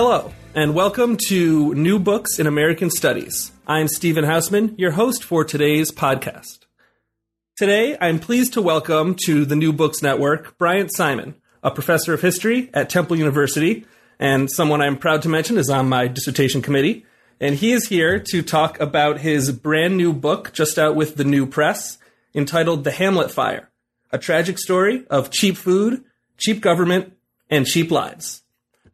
Hello, and welcome to New Books in American Studies. I'm Stephen Hausman, your host for today's podcast. Today, I'm pleased to welcome to the New Books Network Bryant Simon, a professor of history at Temple University, and someone I'm proud to mention is on my dissertation committee. And he is here to talk about his brand new book, just out with the new press, entitled The Hamlet Fire A Tragic Story of Cheap Food, Cheap Government, and Cheap Lives.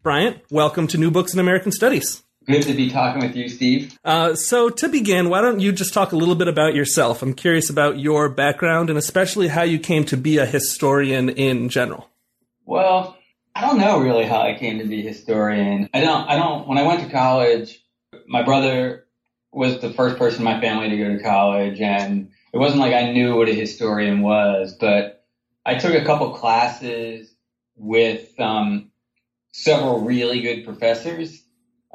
Bryant, welcome to New Books in American Studies. Good to be talking with you, Steve. Uh, so, to begin, why don't you just talk a little bit about yourself? I'm curious about your background and especially how you came to be a historian in general. Well, I don't know really how I came to be a historian. I don't, I don't, when I went to college, my brother was the first person in my family to go to college, and it wasn't like I knew what a historian was, but I took a couple classes with, um, several really good professors.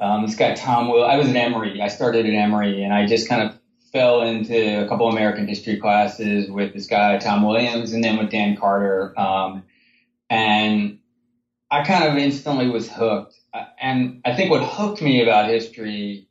Um, this guy Tom Will, I was at Emory. I started at Emory, and I just kind of fell into a couple American history classes with this guy Tom Williams, and then with Dan Carter. Um, and I kind of instantly was hooked. And I think what hooked me about history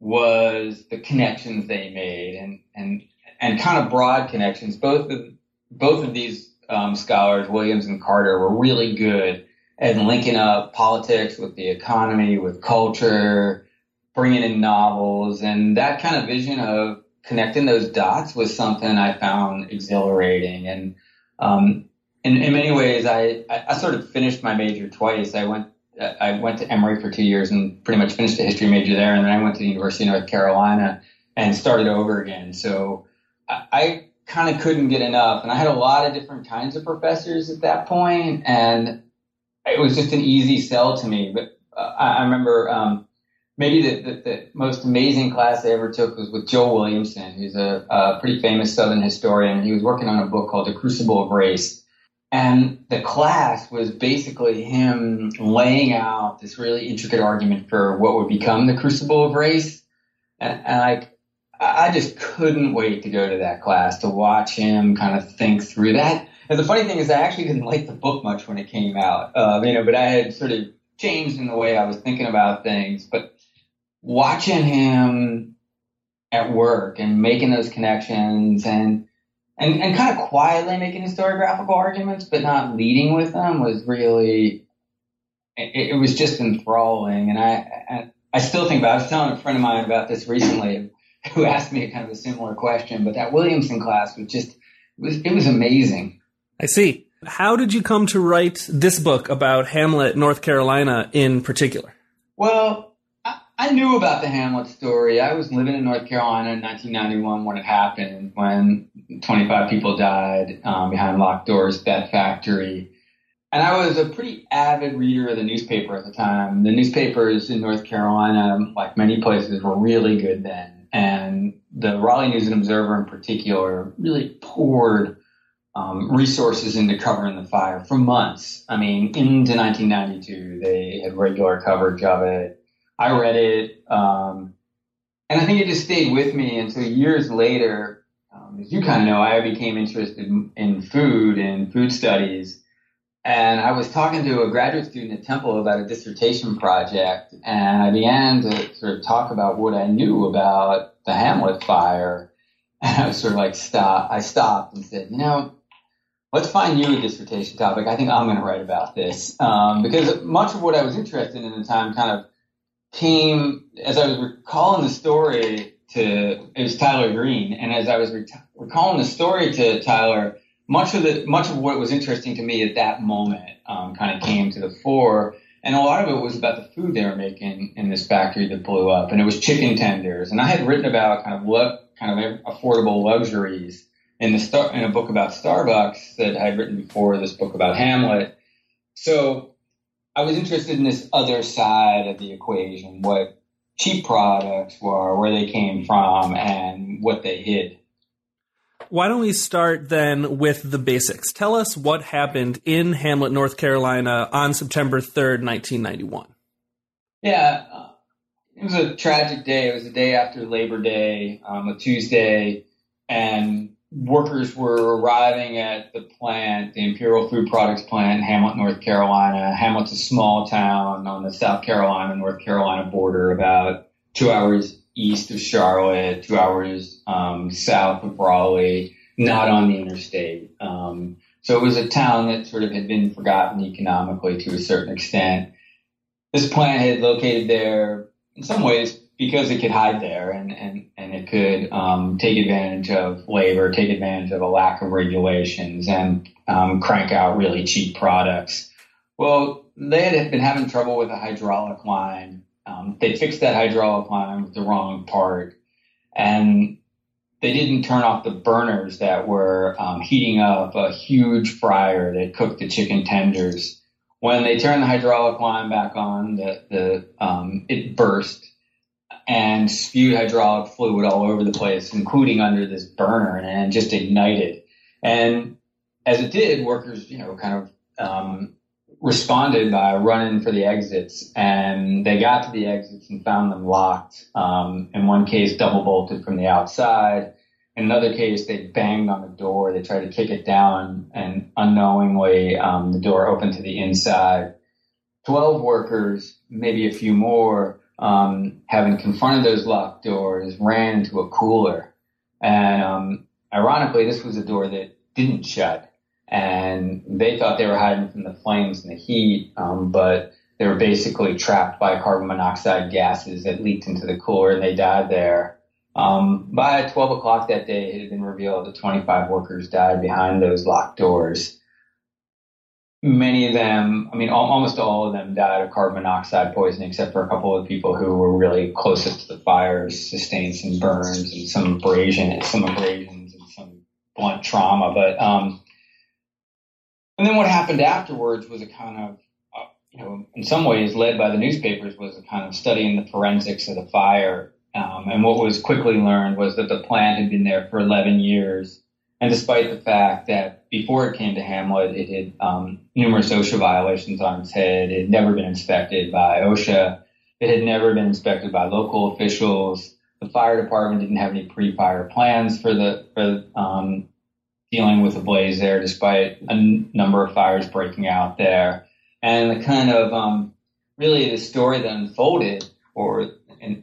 was the connections they made, and and and kind of broad connections. Both of both of these um, scholars, Williams and Carter, were really good and linking up politics with the economy, with culture, bringing in novels, and that kind of vision of connecting those dots was something I found exhilarating. And um, in, in many ways, I, I sort of finished my major twice. I went I went to Emory for two years and pretty much finished a history major there, and then I went to the University of North Carolina and started over again. So I, I kind of couldn't get enough, and I had a lot of different kinds of professors at that point, and it was just an easy sell to me. But uh, I, I, remember um, maybe the, the, the, most amazing class I ever took was with Joel Williamson, who's a, a, pretty famous Southern historian. He was working on a book called The Crucible of Race. And the class was basically him laying out this really intricate argument for what would become the Crucible of Race. And, and I, I just couldn't wait to go to that class to watch him kind of think through that and the funny thing is, I actually didn't like the book much when it came out, um, you know, but I had sort of changed in the way I was thinking about things. But watching him at work and making those connections and and, and kind of quietly making historiographical arguments, but not leading with them was really, it, it was just enthralling. And I, I, I still think about, I was telling a friend of mine about this recently who asked me a kind of a similar question, but that Williamson class was just, it was, it was amazing. I see. How did you come to write this book about Hamlet, North Carolina in particular? Well, I, knew about the Hamlet story. I was living in North Carolina in 1991 when it happened, when 25 people died um, behind locked doors, that factory. And I was a pretty avid reader of the newspaper at the time. The newspapers in North Carolina, like many places, were really good then. And the Raleigh News and Observer in particular really poured um, resources into covering the fire for months. I mean, into 1992, they had regular coverage of it. I read it, um, and I think it just stayed with me until years later. Um, as you kind of know, I became interested in, in food and food studies. And I was talking to a graduate student at Temple about a dissertation project, and I began to sort of talk about what I knew about the Hamlet fire. And I was sort of like, stop. I stopped and said, you know, let's find you a dissertation topic. I think I'm going to write about this um, because much of what I was interested in at the time kind of came as I was recalling the story to it was Tyler Green, and as I was re- recalling the story to Tyler, much of the much of what was interesting to me at that moment um, kind of came to the fore. And a lot of it was about the food they were making in this factory that blew up, and it was chicken tenders. And I had written about kind of lo- kind of affordable luxuries in the star in a book about Starbucks that I'd written before this book about Hamlet. so I was interested in this other side of the equation, what cheap products were, where they came from, and what they hid. Why don't we start then with the basics? Tell us what happened in Hamlet, North Carolina on September 3rd, 1991. Yeah, it was a tragic day. It was the day after Labor Day, um, a Tuesday, and workers were arriving at the plant, the Imperial Food Products plant in Hamlet, North Carolina. Hamlet's a small town on the South Carolina, North Carolina border, about two hours east of Charlotte, two hours um, south of Raleigh, not on the interstate. Um, so it was a town that sort of had been forgotten economically to a certain extent. This plant had located there in some ways because it could hide there and, and, and it could um, take advantage of labor, take advantage of a lack of regulations and um, crank out really cheap products. Well, they had been having trouble with a hydraulic line um, they fixed that hydraulic line with the wrong part, and they didn't turn off the burners that were um, heating up a huge fryer that cooked the chicken tenders. When they turned the hydraulic line back on, the, the um, it burst and spewed hydraulic fluid all over the place, including under this burner, and, just ignited. And as it did, workers, you know, kind of um, responded by running for the exits, and they got to the exits and found them locked. Um, in one case, double bolted from the outside. In another case, they banged on the door. They tried to kick it down, and unknowingly, um, the door opened to the inside. Twelve workers, maybe a few more, um, having confronted those locked doors, ran into a cooler. And um, ironically, this was a door that didn't shut and they thought they were hiding from the flames and the heat, um, but they were basically trapped by carbon monoxide gases that leaked into the cooler and they died there. Um, by 12 o'clock that day, it had been revealed that 25 workers died behind those locked doors. Many of them, I mean, almost all of them died of carbon monoxide poisoning, except for a couple of people who were really closest to the fires, sustained some burns and some abrasion, some abrasions and some blunt trauma. But, um, and then what happened afterwards was a kind of, uh, you know, in some ways led by the newspapers was a kind of studying the forensics of the fire. Um, and what was quickly learned was that the plant had been there for 11 years. And despite the fact that before it came to Hamlet, it had um, numerous OSHA violations on its head, it had never been inspected by OSHA. It had never been inspected by local officials. The fire department didn't have any pre-fire plans for the for um, dealing with the blaze there despite a n- number of fires breaking out there. And the kind of, um, really the story that unfolded or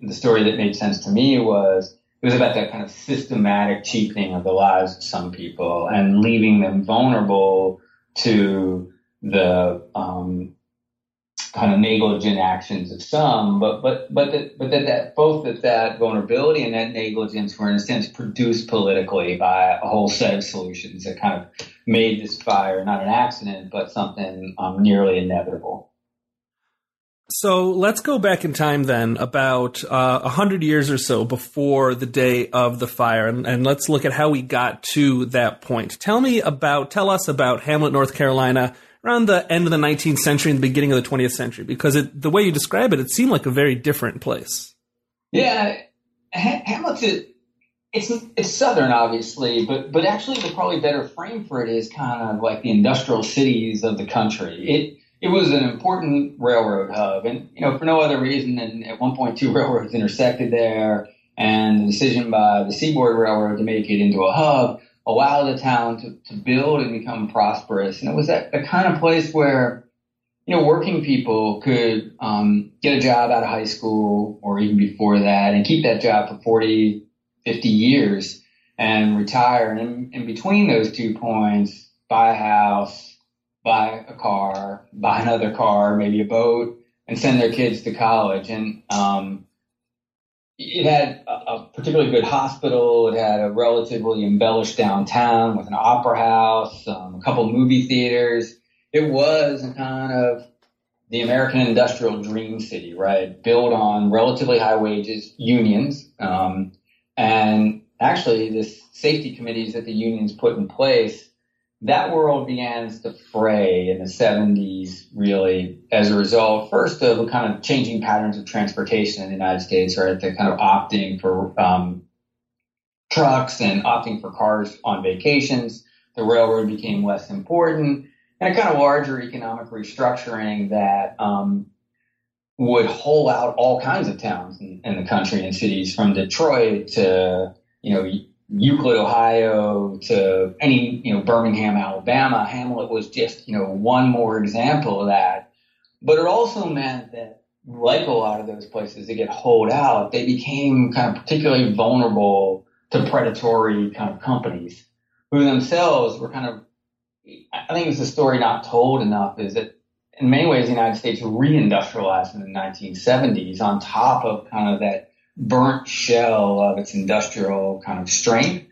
the story that made sense to me was it was about that kind of systematic cheapening of the lives of some people and leaving them vulnerable to the um, kind of negligent actions of some, but but but that but that, that both that that vulnerability and that negligence were in a sense produced politically by a whole set of solutions that kind of made this fire not an accident but something um, nearly inevitable. So let's go back in time then, about uh, a uh, hundred years or so before the day of the fire, and, and, let's look at how we got to that point. Tell me about, tell us about Hamlet, North Carolina, around the end of the 19th century and the beginning of the 20th century? Because it, the way you describe it, it seemed like a very different place. Yeah, Hamlet's a, it's it's southern, obviously, but but actually the probably better frame for it is kind of like the industrial cities of the country. It it was an important railroad hub, and you know for no other reason than at one point two railroads intersected there, and the decision by the Seaboard Railroad to make it into a hub allowed the town to, to build and become prosperous. And it was that, the kind of place where, you know, working people could um, get a job out of high school or even before that and keep that job for 40, 50 years and retire. And in, in between those two points, buy a house, buy a car, buy another car, maybe a boat, and send their kids to college. And um, it had a, a, particularly good hospital. It had a relatively embellished downtown with an opera house, um, a couple movie theaters. It was a kind of the American industrial dream city, right? Built on relatively high wages, unions, um, and actually, the safety committees that the unions put in place that world begins to fray in the 70s, really, as a result, first of kind of changing patterns of transportation in the United States, right? The kind of opting for um, trucks and opting for cars on vacations. The railroad became less important, and a kind of larger economic restructuring that um, would hole out all kinds of towns in, in the country and cities, from Detroit to you know Euclid, Ohio to any, you know, Birmingham, Alabama. Hamlet was just, you know, one more example of that. But it also meant that, like a lot of those places that get holed out, they became kind of particularly vulnerable to predatory kind of companies who themselves were kind of, I think it's a story not told enough is that in many ways the United States reindustrialized in the 1970s on top of kind of that burnt shell of its industrial kind of strength.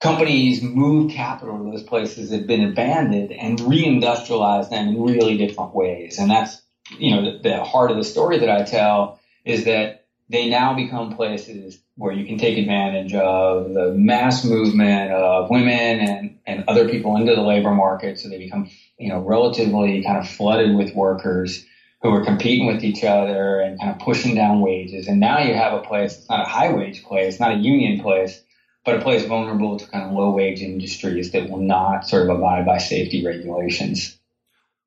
Companies moved capital to those places that had been abandoned and reindustrialized them in really different ways. And that's, you know, the, the heart of the story that I tell is that they now become places where you can take advantage of the mass movement of women and, and other people into the labor market. So they become, you know, relatively kind of flooded with workers who are competing with each other and kind of pushing down wages. And now you have a place, it's not a high wage place, not a union place, but a place vulnerable to kind of low wage industries that will not sort of abide by safety regulations.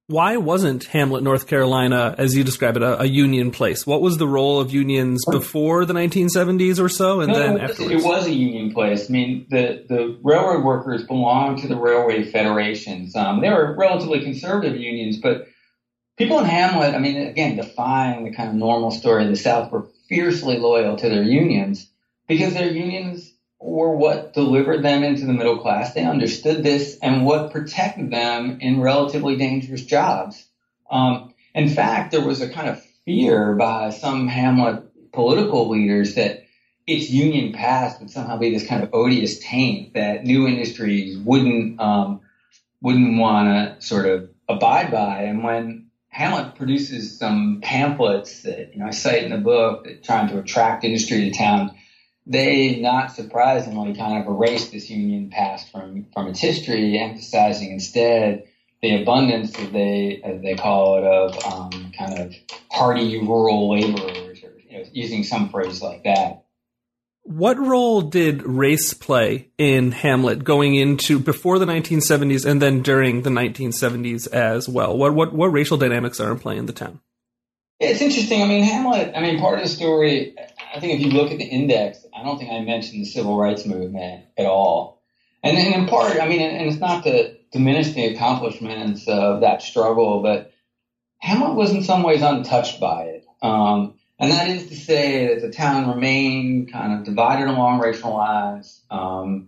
Why wasn't Hamlet, North Carolina, as you describe it, a, a union place? What was the role of unions before the 1970s or so, and no, then it was, afterwards? it was a union place. I mean, the, the railroad workers belonged to the railway federations. Um, they were relatively conservative unions, but people in Hamlet, I mean, again, defying the kind of normal story of the South, were fiercely loyal to their unions because their unions were what delivered them into the middle class. They understood this and what protected them in relatively dangerous jobs. Um, in fact, there was a kind of fear by some Hamlet political leaders that its union past would somehow be this kind of odious taint that new industries wouldn't um, wouldn't want to sort of abide by. And when Hamlet produces some pamphlets that you know I cite in the book that trying to attract industry to town. They not surprisingly kind of erase this union past from from its history, emphasizing instead the abundance as they as they call it of um, kind of hardy rural laborers, or you know, using some phrase like that. What role did race play in Hamlet going into before the 1970s and then during the 1970s as well? What what what racial dynamics are in play in the town? It's interesting. I mean, Hamlet. I mean, part of the story. I think if you look at the index, I don't think I mentioned the civil rights movement at all. And, and in part, I mean, and it's not to diminish the accomplishments of that struggle, but Hamlet was in some ways untouched by it. Um, and that is to say that the town remained kind of divided along racial lines, um,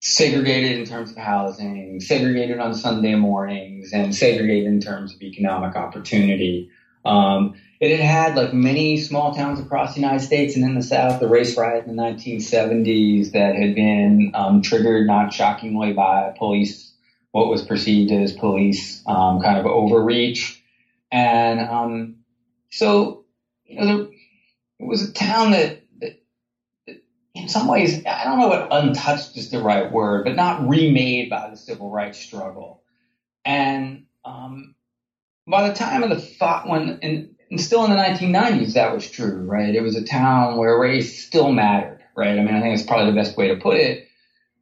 segregated in terms of housing, segregated on Sunday mornings, and segregated in terms of economic opportunity. Um, it had had, like many small towns across the United States and in the South, the race riot in the 1970s that had been um, triggered, not shockingly, by police, what was perceived as police um, kind of overreach. And um, so you know, there, it was a town that, that, that, in some ways, I don't know what untouched is the right word, but not remade by the civil rights struggle. And um, by the time of the thought, when, and, and still in the 1990s, that was true, right? It was a town where race still mattered, right? I mean, I think that's probably the best way to put it.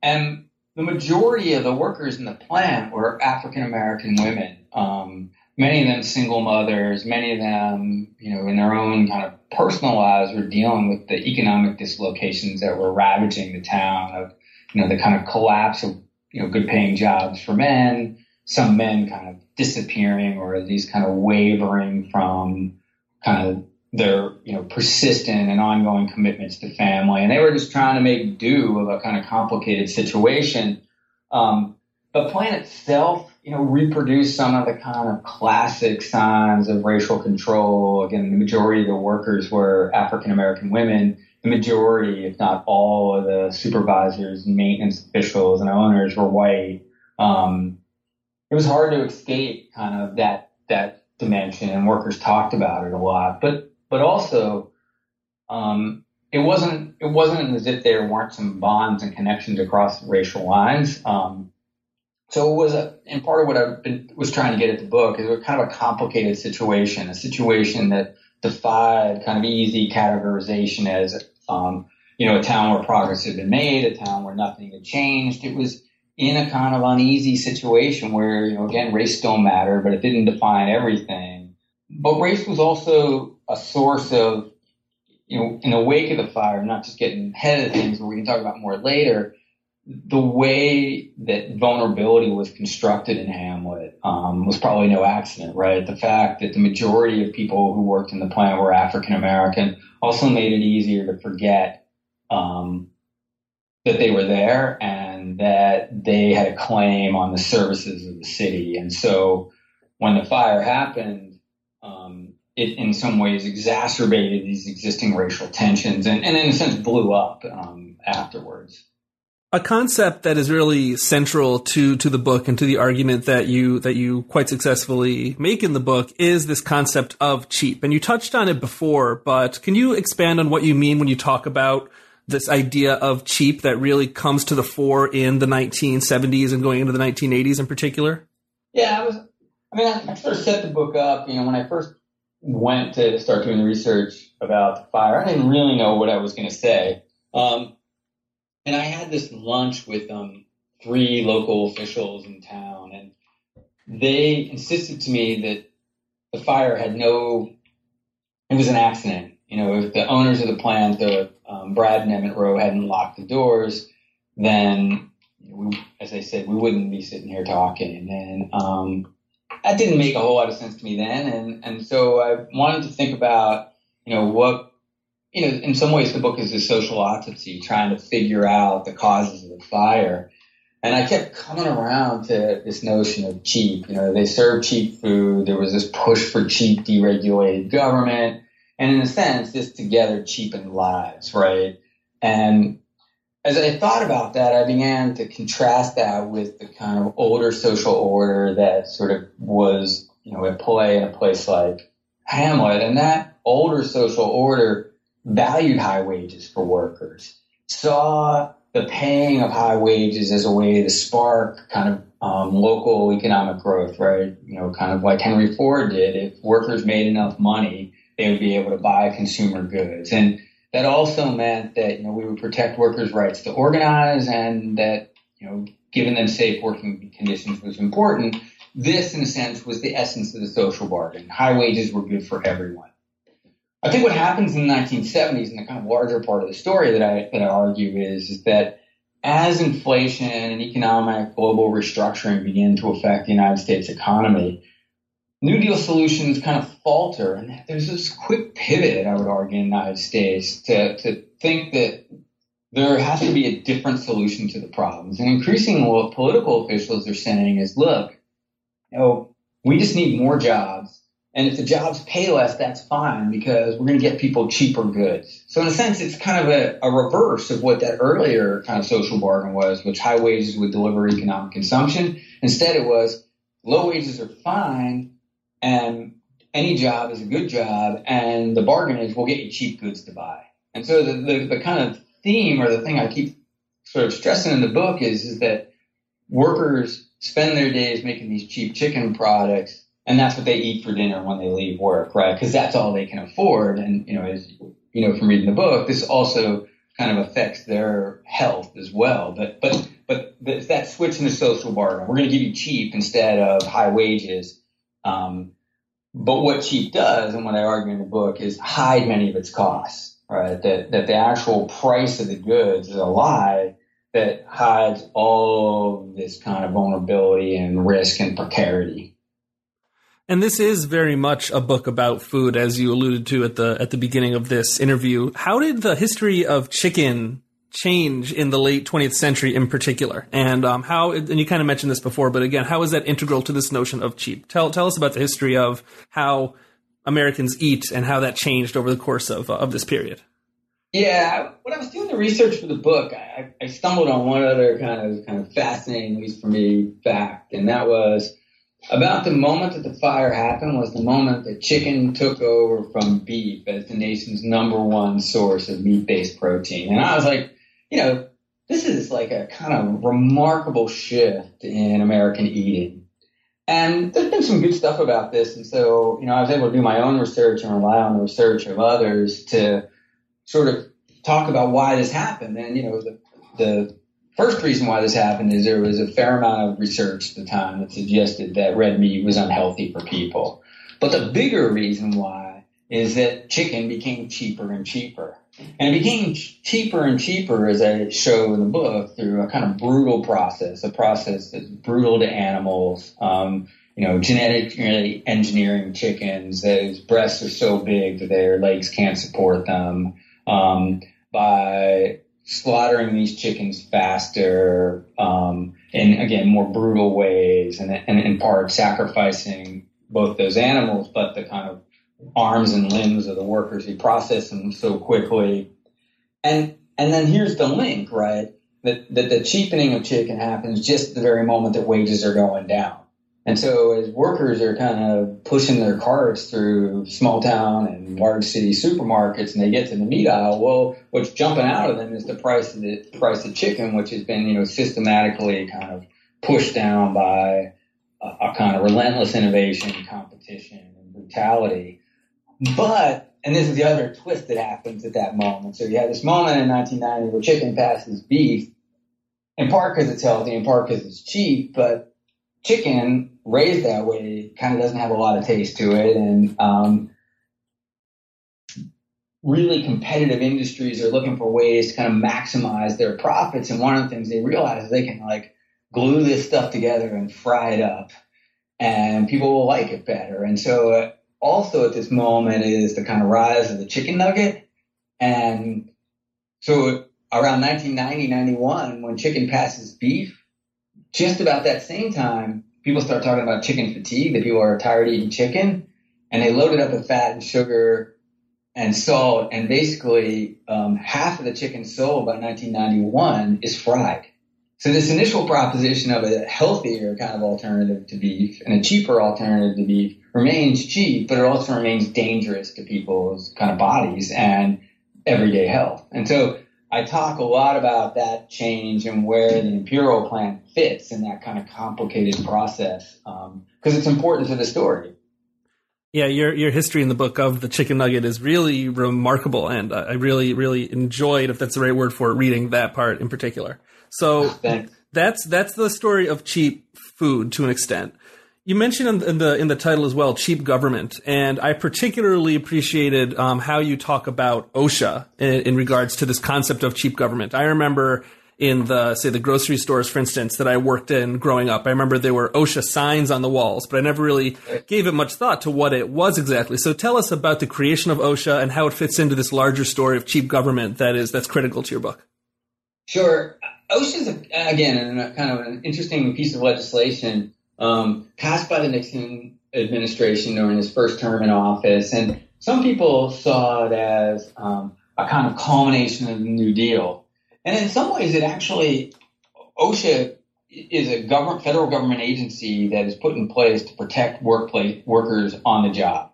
And the majority of the workers in the plant were African American women. Um, many of them single mothers, many of them, you know, in their own kind of personal lives were dealing with the economic dislocations that were ravaging the town of, you know, the kind of collapse of, you know, good paying jobs for men, some men kind of disappearing or at least kind of wavering from kind of their, you know, persistent and ongoing commitments to family. And they were just trying to make do of a kind of complicated situation. Um, the plan itself you know, reproduce some of the kind of classic signs of racial control. Again, the majority of the workers were African American women. The majority, if not all, of the supervisors, maintenance officials, and owners were white. Um, it was hard to escape kind of that that dimension, and workers talked about it a lot. But but also, um, it wasn't it wasn't as if there weren't some bonds and connections across racial lines. Um, so it was a, and part of what I was trying to get at the book is it was kind of a complicated situation, a situation that defied kind of easy categorization as, um, you know, a town where progress had been made, a town where nothing had changed. It was in a kind of uneasy situation where, you know, again, race still mattered, but it didn't define everything. But race was also a source of, you know, in the wake of the fire, not just getting ahead of things, but we can talk about more later, the way that vulnerability was constructed in Hamlet um, was probably no accident, right? The fact that the majority of people who worked in the plant were African American also made it easier to forget um, that they were there and that they had a claim on the services of the city. And so when the fire happened, um, it in some ways exacerbated these existing racial tensions and, and in a sense blew up um, afterwards a concept that is really central to to the book and to the argument that you that you quite successfully make in the book is this concept of cheap. And you touched on it before, but can you expand on what you mean when you talk about this idea of cheap that really comes to the fore in the 1970s and going into the 1980s in particular? Yeah, I was. I mean, I, sort of set the book up. You know, when I first went to start doing the research about the fire, I didn't really know what I was going to say. Um, and I had this lunch with um, three local officials in town, and they insisted to me that the fire had no, it was an accident. You know, if the owners of the plant, the um, Brad and Emmett Roe, hadn't locked the doors, then, we, as I said, we wouldn't be sitting here talking. And um, that didn't make a whole lot of sense to me then. And, and so I wanted to think about, you know, what you know, in some ways the book is a social autopsy, trying to figure out the causes of the fire. And I kept coming around to this notion of cheap. You know, they serve cheap food. There was this push for cheap, deregulated government. And in a sense, this together cheapened lives, right? And as I thought about that, I began to contrast that with the kind of older social order that sort of was, you know, at play in a place like Hamlet. And that older social order valued high wages for workers, saw the paying of high wages as a way to spark kind of um, local economic growth, right? You know, kind of like Henry Ford did. If workers made enough money, they would be able to buy consumer goods. And that also meant that, you know, we would protect workers' rights to organize and that, you know, giving them safe working conditions was important. This, in a sense, was the essence of the social bargain. High wages were good for everyone. I think what happens in the 1970s, and the kind of larger part of the story that I that I argue is, is that as inflation and economic global restructuring begin to affect the United States economy, New Deal solutions kind of falter, and there's this quick pivot, I would argue, in the United States to to think that there has to be a different solution to the problems. And increasingly, what political officials are saying is, look, you know, we just need more jobs and if the jobs pay less, that's fine because we're going to get people cheaper goods. So in a sense, it's kind of a, a, reverse of what that earlier kind of social bargain was, which high wages would deliver economic consumption. Instead, it was low wages are fine and any job is a good job. And the bargain is we'll get you cheap goods to buy. And so the, the, the kind of theme or the thing I keep sort of stressing in the book is, is that workers spend their days making these cheap chicken products and that's what they eat for dinner when they leave work, right? Because that's all they can afford. And you know, as you know from reading the book, this also kind of affects their health as well. But but but that switch in the social bargain. We're going to give you cheap instead of high wages. Um, but what cheap does, and what I argue in the book, is hide many of its costs. Right? That that the actual price of the goods is a lie that hides all this kind of vulnerability and risk and precarity. And this is very much a book about food, as you alluded to at the at the beginning of this interview. How did the history of chicken change in the late 20th century, in particular? And um, how? And you kind of mentioned this before, but again, how is that integral to this notion of cheap? Tell tell us about the history of how Americans eat and how that changed over the course of uh, of this period. Yeah, when I was doing the research for the book, I, I stumbled on one other kind of kind of fascinating, at least for me, fact, and that was about the moment that the fire happened was the moment that chicken took over from beef as the nation's number one source of meat-based protein. And I was like, you know, this is like a kind of remarkable shift in American eating. And there's been some good stuff about this. And so, you know, I was able to do my own research and rely on the research of others to sort of talk about why this happened. And, you know, the, the first reason why this happened is there was a fair amount of research at the time that suggested that red meat was unhealthy for people. But the bigger reason why is that chicken became cheaper and cheaper. And it became cheaper and cheaper, as I show in the book, through a kind of brutal process, a process that's brutal to animals. Um, you know, genetically engineering chickens whose breasts are so big that their legs can't support them. Um, by slaughtering these chickens faster, um, in again more brutal ways, and, and in part sacrificing both those animals, but the kind of arms and limbs of the workers who process them so quickly. And and then here's the link, right? That, that the cheapening of chicken happens just the very moment that wages are going down. And so as workers are kind of pushing their carts through small town and large city supermarkets and they get to the meat aisle, well, what's jumping out of them is the price of the price of chicken, which has been, you know, systematically kind of pushed down by a, a kind of relentless innovation, competition, and brutality. But, and this is the other twist that happens at that moment. So you have this moment in 1990 where chicken passes beef, in part because it's healthy, in part because it's cheap, but chicken raised that way kind of doesn't have a lot of taste to it. And, um, really competitive industries are looking for ways to kind of maximize their profits. And one of the things they realize is they can like glue this stuff together and fry it up and people will like it better. And so uh, also at this moment is the kind of rise of the chicken nugget. And so around 1990, 91, when chicken passes beef, just about that same time, people start talking about chicken fatigue, that people are tired eating chicken, and they load it up with fat and sugar and salt, and basically um, half of the chicken sold by 1991 is fried. So this initial proposition of a healthier kind of alternative to beef and a cheaper alternative to beef remains cheap, but it also remains dangerous to people's kind of bodies and everyday health. And so I talk a lot about that change and where the imperial plant fits in that kind of complicated process because um, it's important to the story. Yeah, your your history in the book of the chicken nugget is really remarkable, and I really really enjoyed, if that's the right word for it, reading that part in particular. So oh, that's that's the story of cheap food to an extent. You mentioned in the in the title as well, cheap government, and I particularly appreciated um, how you talk about OSHA in, in, regards to this concept of cheap government. I remember in the say the grocery stores, for instance, that I worked in growing up. I remember there were OSHA signs on the walls, but I never really gave it much thought to what it was exactly. So tell us about the creation of OSHA and how it fits into this larger story of cheap government that is that's critical to your book. Sure, OSHA is again kind of an interesting piece of legislation um, passed by the Nixon administration during his first term in office. And some people saw it as um, a kind of culmination of the New Deal. And in some ways, it actually, OSHA is a government, federal government agency that is put in place to protect workplace workers on the job.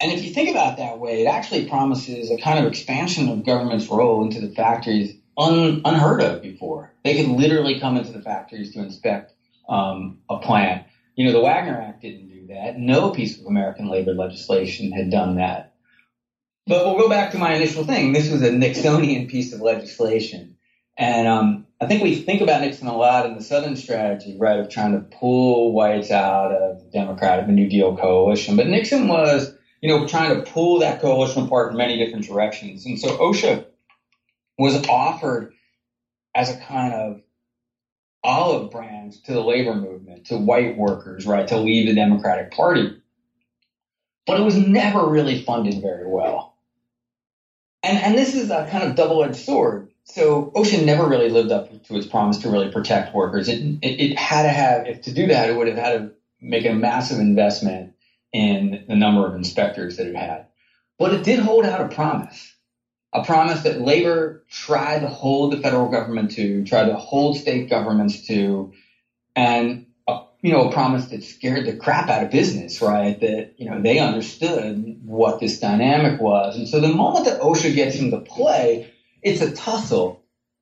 And if you think about it that way, it actually promises a kind of expansion of government's role into the factories un, unheard of before. They could literally come into the factories to inspect um, a plan. You know, the Wagner Act didn't do that. No piece of American labor legislation had done that. But we'll go back to my initial thing. This was a Nixonian piece of legislation. And um, I think we think about Nixon a lot in the Southern strategy, right, of trying to pull whites out of the Democratic New Deal coalition. But Nixon was, you know, trying to pull that coalition apart in many different directions. And so OSHA was offered as a kind of olive branch to the labor movement, to white workers, right, to leave the Democratic Party. But it was never really funded very well. And, and this is a kind of double edged sword. So OSHA never really lived up to its promise to really protect workers. It, it, it had to have, if to do that, it would have had to make a massive investment in the number of inspectors that it had. But it did hold out a promise a promise that labor tried to hold the federal government to, tried to hold state governments to, and a, you know, a promise that scared the crap out of business, right? That, you know, they understood what this dynamic was. And so the moment that OSHA gets into play, it's a tussle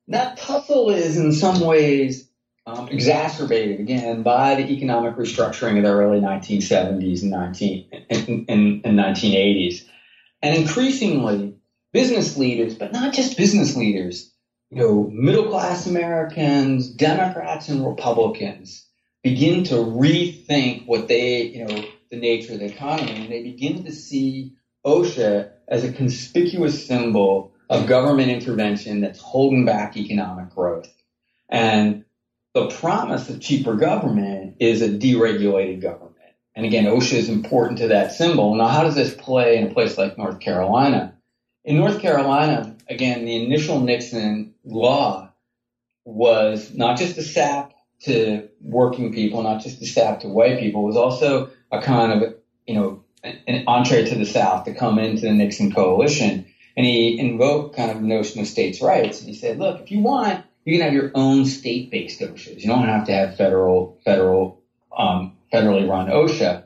that tussle is in some ways um, exacerbated again by the economic restructuring of the early 1970s and, 19, and, and, and 1980s. And increasingly, business leaders, but not just business leaders, you know, middle class Americans, Democrats and Republicans begin to rethink what they, you know, the nature of the economy, and they begin to see OSHA as a conspicuous symbol of government intervention that's holding back economic growth. And the promise of cheaper government is a deregulated government. And again, OSHA is important to that symbol. Now, how does this play in a place like North Carolina? In North Carolina, again, the initial Nixon law was not just a sap to working people, not just a sap to white people, it was also a kind of, you know, an entree to the South to come into the Nixon coalition. And he invoked kind of the notion of states' rights. And he said, look, if you want, you can have your own state-based OSHAs. You don't have to have federal, federal, um, federally run OSHA.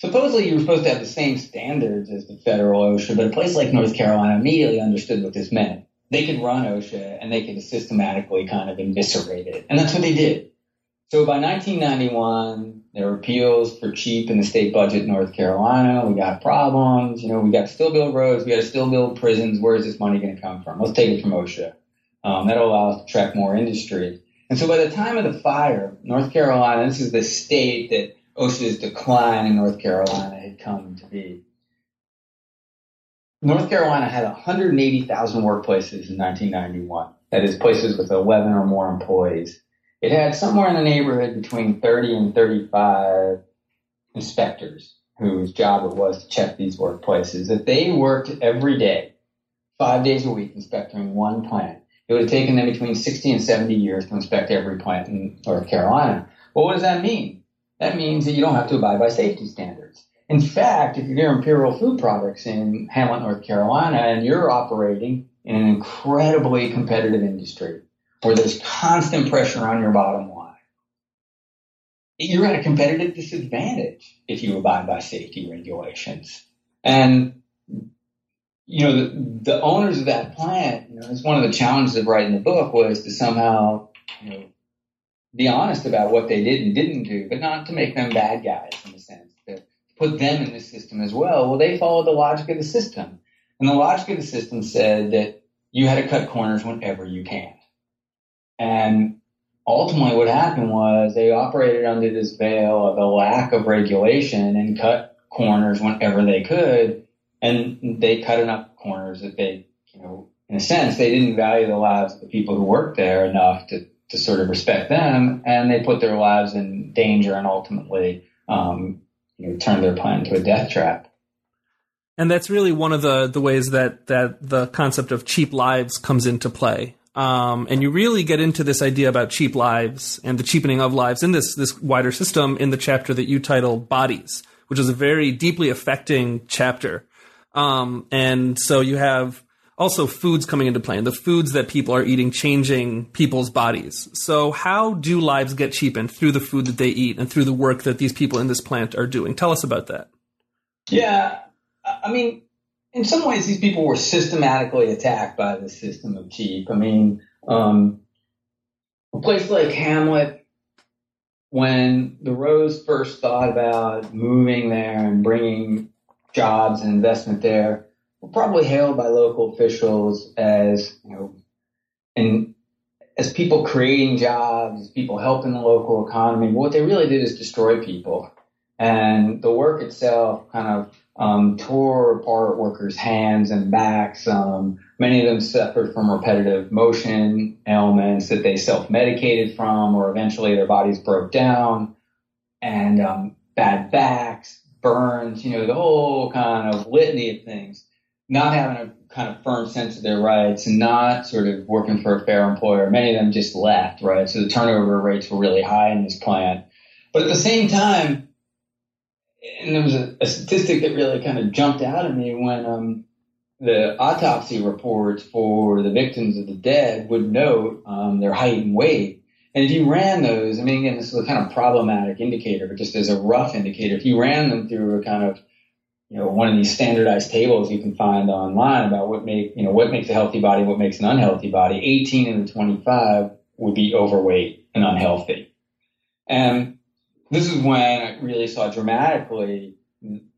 Supposedly you were supposed to have the same standards as the federal OSHA, but a place like North Carolina immediately understood what this meant. They could run OSHA and they could systematically kind of eviscerate it. And that's what they did. So by 1991, there were appeals for cheap in the state budget in North Carolina. We got problems. You know, we got to still build roads. We got to still build prisons. Where is this money going to come from? Let's take it from OSHA. Um, that'll allow us to track more industry. And so by the time of the fire, North Carolina, this is the state that OSHA's decline in North Carolina had come to be. North Carolina had 180,000 workplaces in 1991. That is, places with 11 or more employees. It had somewhere in the neighborhood between 30 and 35 inspectors whose job it was to check these workplaces. If they worked every day, five days a week, inspecting one plant, it would have taken them between 60 and 70 years to inspect every plant in North Carolina. Well, what does that mean? That means that you don't have to abide by safety standards. In fact, if you're near Imperial Food Products in Hamlet, North Carolina, and you're operating in an incredibly competitive industry, where there's constant pressure on your bottom line. You're at a competitive disadvantage if you abide by safety regulations. And, you know, the, the owners of that plant, you know, it's one of the challenges of writing the book was to somehow, you know, be honest about what they did and didn't do, but not to make them bad guys in a sense, to put them in the system as well. Well, they followed the logic of the system. And the logic of the system said that you had to cut corners whenever you can. And ultimately what happened was they operated under this veil of a lack of regulation and cut corners whenever they could. And they cut enough corners that they, you know, in a sense, they didn't value the lives of the people who worked there enough to, to sort of respect them. And they put their lives in danger and ultimately, um, you know, turned their plan into a death trap. And that's really one of the, the ways that, that the concept of cheap lives comes into play. Um, and you really get into this idea about cheap lives and the cheapening of lives in this this wider system in the chapter that you title "Bodies," which is a very deeply affecting chapter. Um, and so you have also foods coming into play, and the foods that people are eating changing people's bodies. So how do lives get cheapened through the food that they eat and through the work that these people in this plant are doing? Tell us about that. Yeah, I mean, in some ways, these people were systematically attacked by the system of cheap. I mean, um, a place like Hamlet, when the Roes first thought about moving there and bringing jobs and investment there, were probably hailed by local officials as, you know, and as people creating jobs, people helping the local economy. But what they really did is destroy people. And the work itself kind of um, tore apart workers' hands and backs. Um, many of them suffered from repetitive motion ailments that they self-medicated from, or eventually their bodies broke down, and um, bad backs, burns. You know, the whole kind of litany of things. Not having a kind of firm sense of their rights and not sort of working for a fair employer. Many of them just left, right? So the turnover rates were really high in this plant. But at the same time, and there was a, a, statistic that really kind of jumped out at me when um, the autopsy reports for the victims of the dead would note um, their height and weight. And if you ran those, I mean, again, this is a kind of problematic indicator, but just as a rough indicator, if you ran them through a kind of you know, one of these standardized tables you can find online about what make, you know, what makes a healthy body, what makes an unhealthy body. 18 and 25 would be overweight and unhealthy. And this is when I really saw dramatically,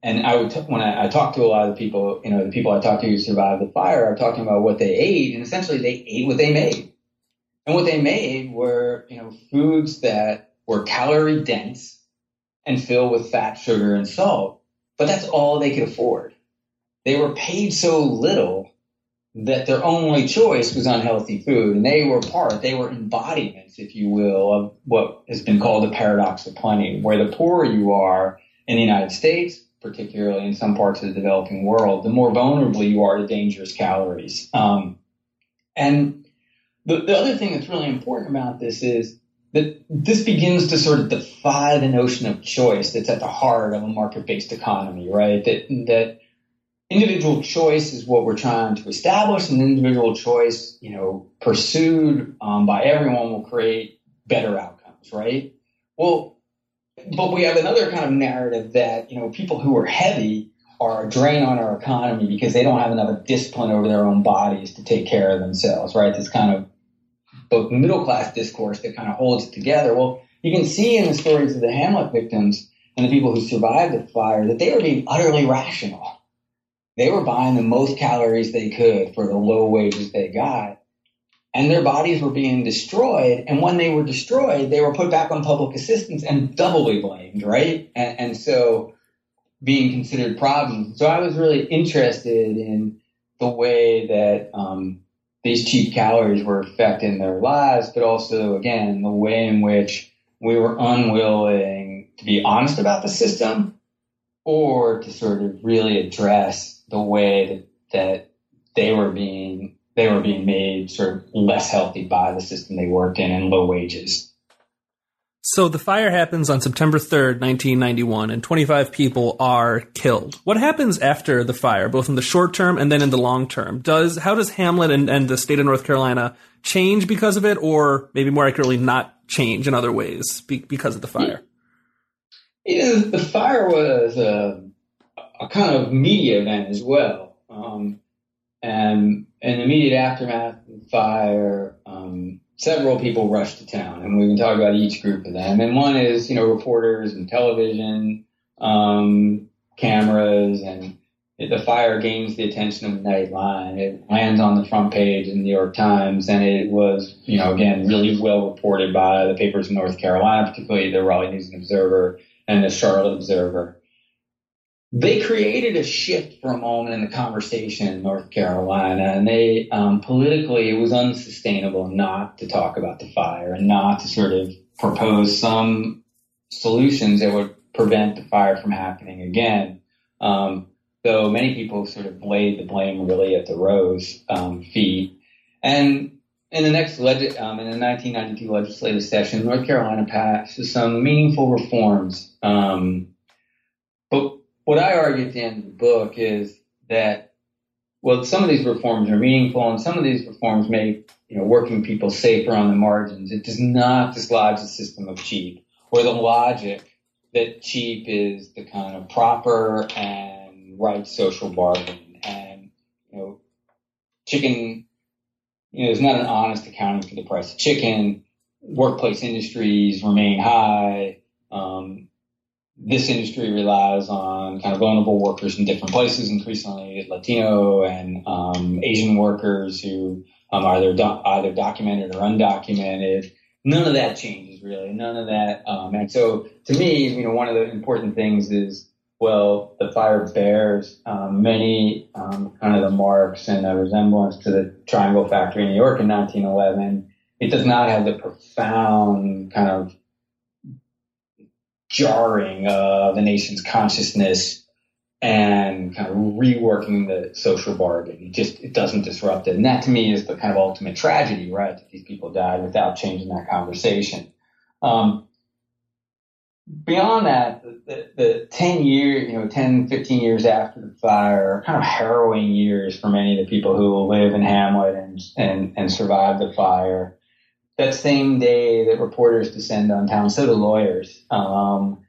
and I would, t- when I, I talked to a lot of the people, you know, the people I talked to who survived the fire are talking about what they ate, and essentially they ate what they made. And what they made were, you know, foods that were calorie dense and filled with fat, sugar, and salt. But that's all they could afford. They were paid so little that their only choice was unhealthy food. And they were part, they were embodiments, if you will, of what has been called the paradox of plenty, where the poorer you are in the United States, particularly in some parts of the developing world, the more vulnerable you are to dangerous calories. Um, and the, the other thing that's really important about this is that this begins to sort of defy the notion of choice that's at the heart of a market-based economy, right? That that individual choice is what we're trying to establish, and individual choice, you know, pursued um, by everyone will create better outcomes, right? Well, but we have another kind of narrative that you know people who are heavy are a drain on our economy because they don't have enough discipline over their own bodies to take care of themselves, right? This kind of both middle class discourse that kind of holds it together. Well, you can see in the stories of the Hamlet victims and the people who survived the fire that they were being utterly rational. They were buying the most calories they could for the low wages they got. And their bodies were being destroyed. And when they were destroyed, they were put back on public assistance and doubly blamed, right? And, and so being considered problems. So I was really interested in the way that um, these cheap calories were affecting their lives, but also, again, the way in which we were unwilling to be honest about the system or to sort of really address the way that, that they were being they were being made sort of less healthy by the system they worked in and low wages. So the fire happens on September 3rd, 1991, and 25 people are killed. What happens after the fire, both in the short term and then in the long term? Does how does Hamlet and, and the state of North Carolina change because of it, or maybe more accurately, not change in other ways be, because of the fire? Yeah, the fire was a, a, kind of media event as well. Um, and in the immediate aftermath of the fire, um, several people rushed to town, and we can talk about each group of them. And one is, you know, reporters and television um, cameras, and the fire gains the attention of the Nightline. It lands on the front page in the New York Times, and it was, you know, again, really well reported by the papers in North Carolina, particularly the Raleigh News and Observer and the Charlotte Observer they created a shift for a moment in the conversation in North Carolina, and they um, politically it was unsustainable not to talk about the fire and not to sort of propose some solutions that would prevent the fire from happening again. Um, though many people sort of laid the blame really at the Roes um, feet, and in the next leg- um, in the 1992 legislative session, North Carolina passed some meaningful reforms. Um, but what I argue at the end of the book is that, well, some of these reforms are meaningful and some of these reforms make, you know, working people safer on the margins. It does not dislodge the system of cheap or the logic that cheap is the kind of proper and right social bargain. And, you know, chicken, you know, there's not an honest accounting for the price of chicken. Workplace industries remain high. Um, this industry relies on kind of vulnerable workers in different places, increasingly Latino and um, Asian workers who um, are either, do- either documented or undocumented. None of that changes really. None of that. Um, and so to me, you know, one of the important things is, well, the fire bears um, many um, kind of the marks and a resemblance to the Triangle Factory in New York in 1911. It does not have the profound kind of jarring of the nation's consciousness and kind of reworking the social bargain. It just it doesn't disrupt it. And that to me is the kind of ultimate tragedy, right? That these people died without changing that conversation. Um, beyond that, the, the, the 10 years, you know, 10, 15 years after the fire are kind of harrowing years for many of the people who live in Hamlet and, and, and survive the fire that same day that reporters descend on town, so do lawyers. Um,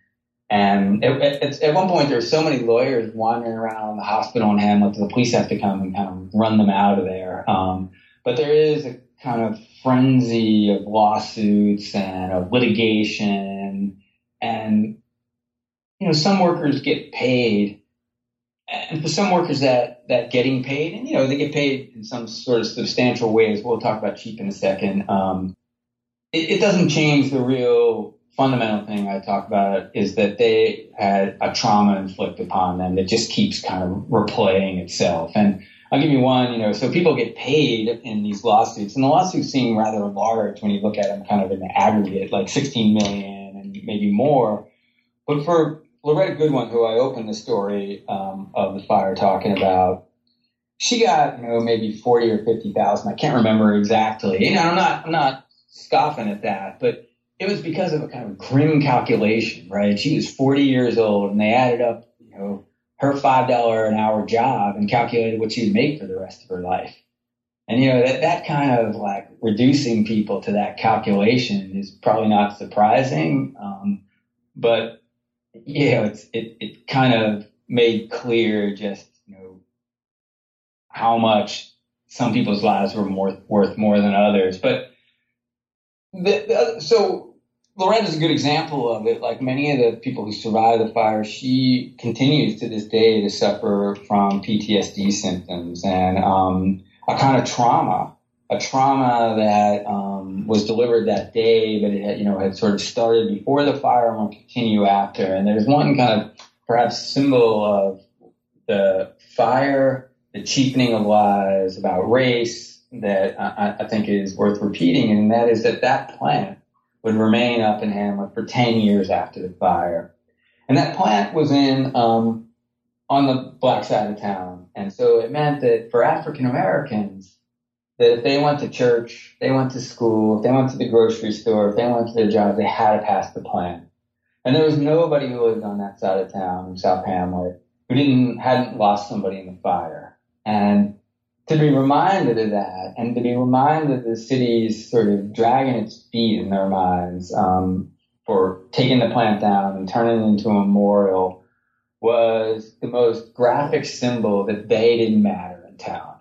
And it, it, at one point, there were so many lawyers wandering around the hospital in Hamlet that the police have to come and kind of run them out of there. Um, but there is a kind of frenzy of lawsuits and of litigation, and you know, some workers get paid, and for some workers that that getting paid, and you know, they get paid in some sort of substantial ways. We'll talk about cheap in a second. Um, it, it doesn't change the real fundamental thing I talk about is that they had a trauma inflicted upon them that just keeps kind of replaying itself. And I'll give you one, you know, so people get paid in these lawsuits and the lawsuits seem rather large when you look at them kind of in the aggregate, like 16 million and maybe more. But for Loretta Goodwin, who I opened the story um, of the fire talking about, she got, you know, maybe 40 or 50,000. I can't remember exactly. You know, I'm not, I'm not scoffing at that, but it was because of a kind of grim calculation, right? She was 40 years old and they added up, you know, her $5 an hour job and calculated what she'd make for the rest of her life. And, you know, that, that kind of like reducing people to that calculation is probably not surprising. Um, but, you know, it's, it, it kind of made clear just, you know, how much some people's lives were more, worth more than others. But the, the, so Loretta's a good example of it. Like many of the people who survived the fire, she continues to this day to suffer from PTSD symptoms and um, a kind of trauma, a trauma that um, was delivered that day, but it had, you know had sort of started before the fire and will continue after. And there's one kind of perhaps symbol of the fire, the cheapening of lies about race that I, I think is worth repeating, and that is that that plant would remain up in Hamlet for 10 years after the fire. And that plant was in, um, on the black side of town. And so it meant that for African Americans, that if they went to church, they went to school, if they went to the grocery store, if they went to their job, they had to pass the plant. And there was nobody who lived on that side of town in South Hamlet who didn't, hadn't lost somebody in the fire. And to be reminded of that and to be reminded of the city's sort of dragging its feet in their minds um, for taking the plant down and turning it into a memorial was the most graphic symbol that they didn't matter in town.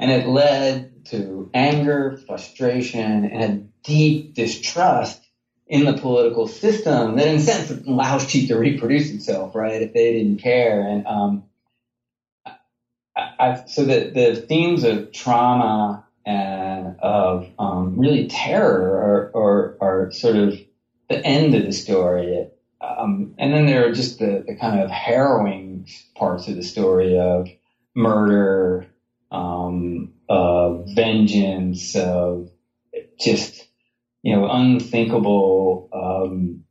And it led to anger, frustration, and a deep distrust in the political system that in a sense allows cheap to reproduce itself, right? If they didn't care. And um, I, so the, the themes of trauma and of um, really terror are, are, are, sort of the end of the story. Um, and then there are just the, the kind of harrowing parts of the story of murder, um, of vengeance, of just, you know, unthinkable, um,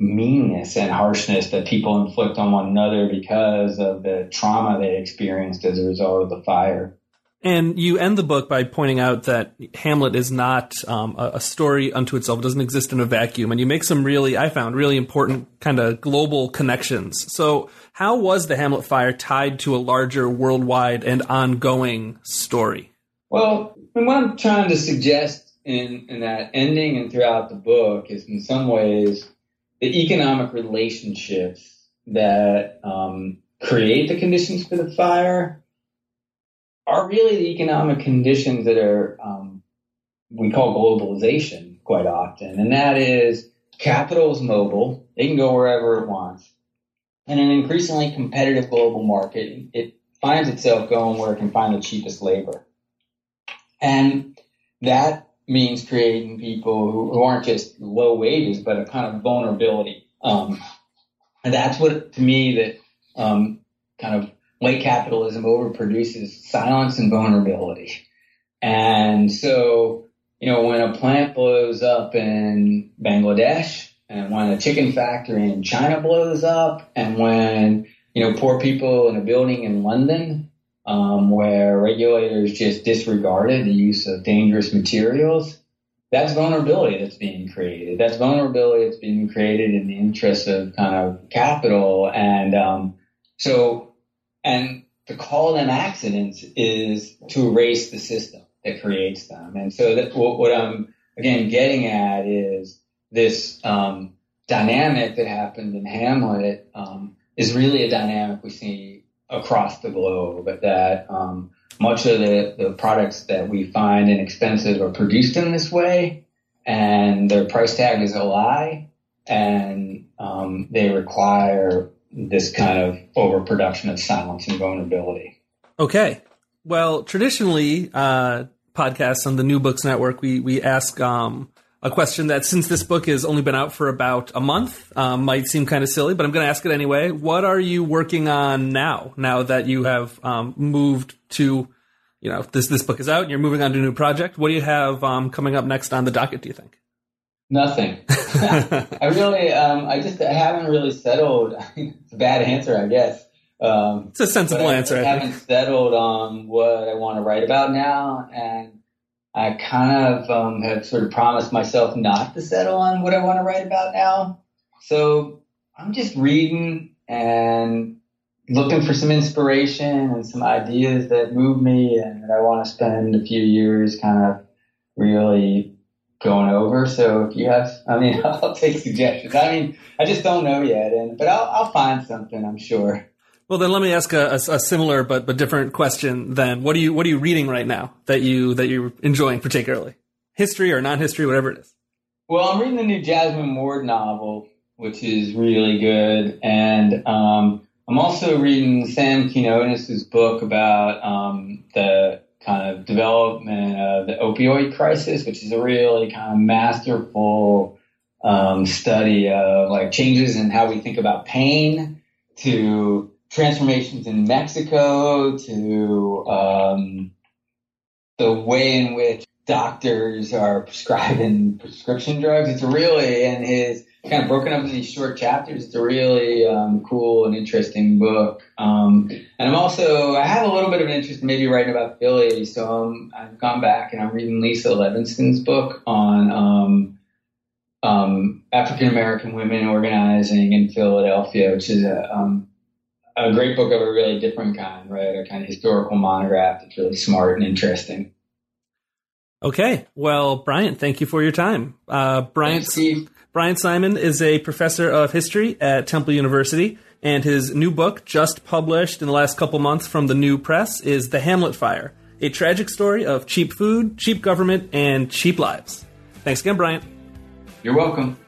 meanness and harshness that people inflict on one another because of the trauma they experienced as a result of the fire. And you end the book by pointing out that Hamlet is not um, a, a, story unto itself. It doesn't exist in a vacuum. And you make some really, I found, really important kind of global connections. So, how was the Hamlet fire tied to a larger worldwide and ongoing story? Well, what I'm trying to suggest in, in that ending and throughout the book is in some ways the economic relationships that um, create the conditions for the fire are really the economic conditions that are um, we call globalization quite often, and that is capital is mobile; it can go wherever it wants. In an increasingly competitive global market, it finds itself going where it can find the cheapest labor, and that means creating people who, who aren't just low wages, but a kind of vulnerability. Um, and that's what, to me, that um, kind of late capitalism overproduces silence and vulnerability. And so, you know, when a plant blows up in Bangladesh, and when a chicken factory in China blows up, and when you know poor people in a building in London um, where regulators just disregarded the use of dangerous materials, that's vulnerability that's being created. That's vulnerability that's being created in the interest of kind of capital. And um, so, and to call them accidents is to erase the system that creates them. And so that what, what I'm again getting at is this um, dynamic that happened in Hamlet um, is really a dynamic we see across the globe. But that um, much of the, the products that we find inexpensive are produced in this way, and their price tag is a lie, and um, they require this kind of overproduction of silence and vulnerability. Okay. Well, traditionally, uh, podcasts on the New Books Network, we we ask um, a question that, since this book has only been out for about a month, um, might seem kind of silly, but I'm going to ask it anyway. What are you working on now? Now that you have um, moved to, you know, this this book is out, and you're moving on to a new project. What do you have um, coming up next on the docket? Do you think? Nothing. I really, um, I just I haven't really settled. it's a bad answer, I guess. Um, it's a sensible I, answer. I, I haven't settled on what I want to write about now, and I kind of um, have sort of promised myself not to settle on what I want to write about now. So I'm just reading and looking for some inspiration and some ideas that move me and that I want to spend a few years kind of really going over. So if you have, I mean, I'll take suggestions. I mean, I just don't know yet, and but I'll, I'll find something. I'm sure. Well, then let me ask a, a, a, similar but but different question. Then, what are you what are you reading right now that you that you're enjoying particularly, history or non-history, whatever it is? Well, I'm reading the new Jesmyn Ward novel, which is really good, and um, I'm also reading Sam Quinones's book about um, the kind of development of the opioid crisis, which is a really kind of masterful um, study of like changes in how we think about pain to transformations in Mexico to um, the way in which doctors are prescribing prescription drugs. It's really, and his kind of broken up in these short chapters. It's a really um, cool and interesting book. Um, and I'm also I have a little bit of an interest in maybe writing about Philly, so um, I've gone back and I'm reading Lisa Levenstein's book on um, um, African American women organizing in Philadelphia, which is a um, a great book of a really different kind, right? A kind of historical monograph that's really smart and interesting. Okay. Well, Bryant, thank you for your time. Uh, Bryant, Thanks, Bryant Simon is a professor of history at Temple University, and his new book, just published in the last couple months from the New Press, is The Hamlet Fire, a tragic story of cheap food, cheap government, and cheap lives. Thanks again, Bryant. You're welcome.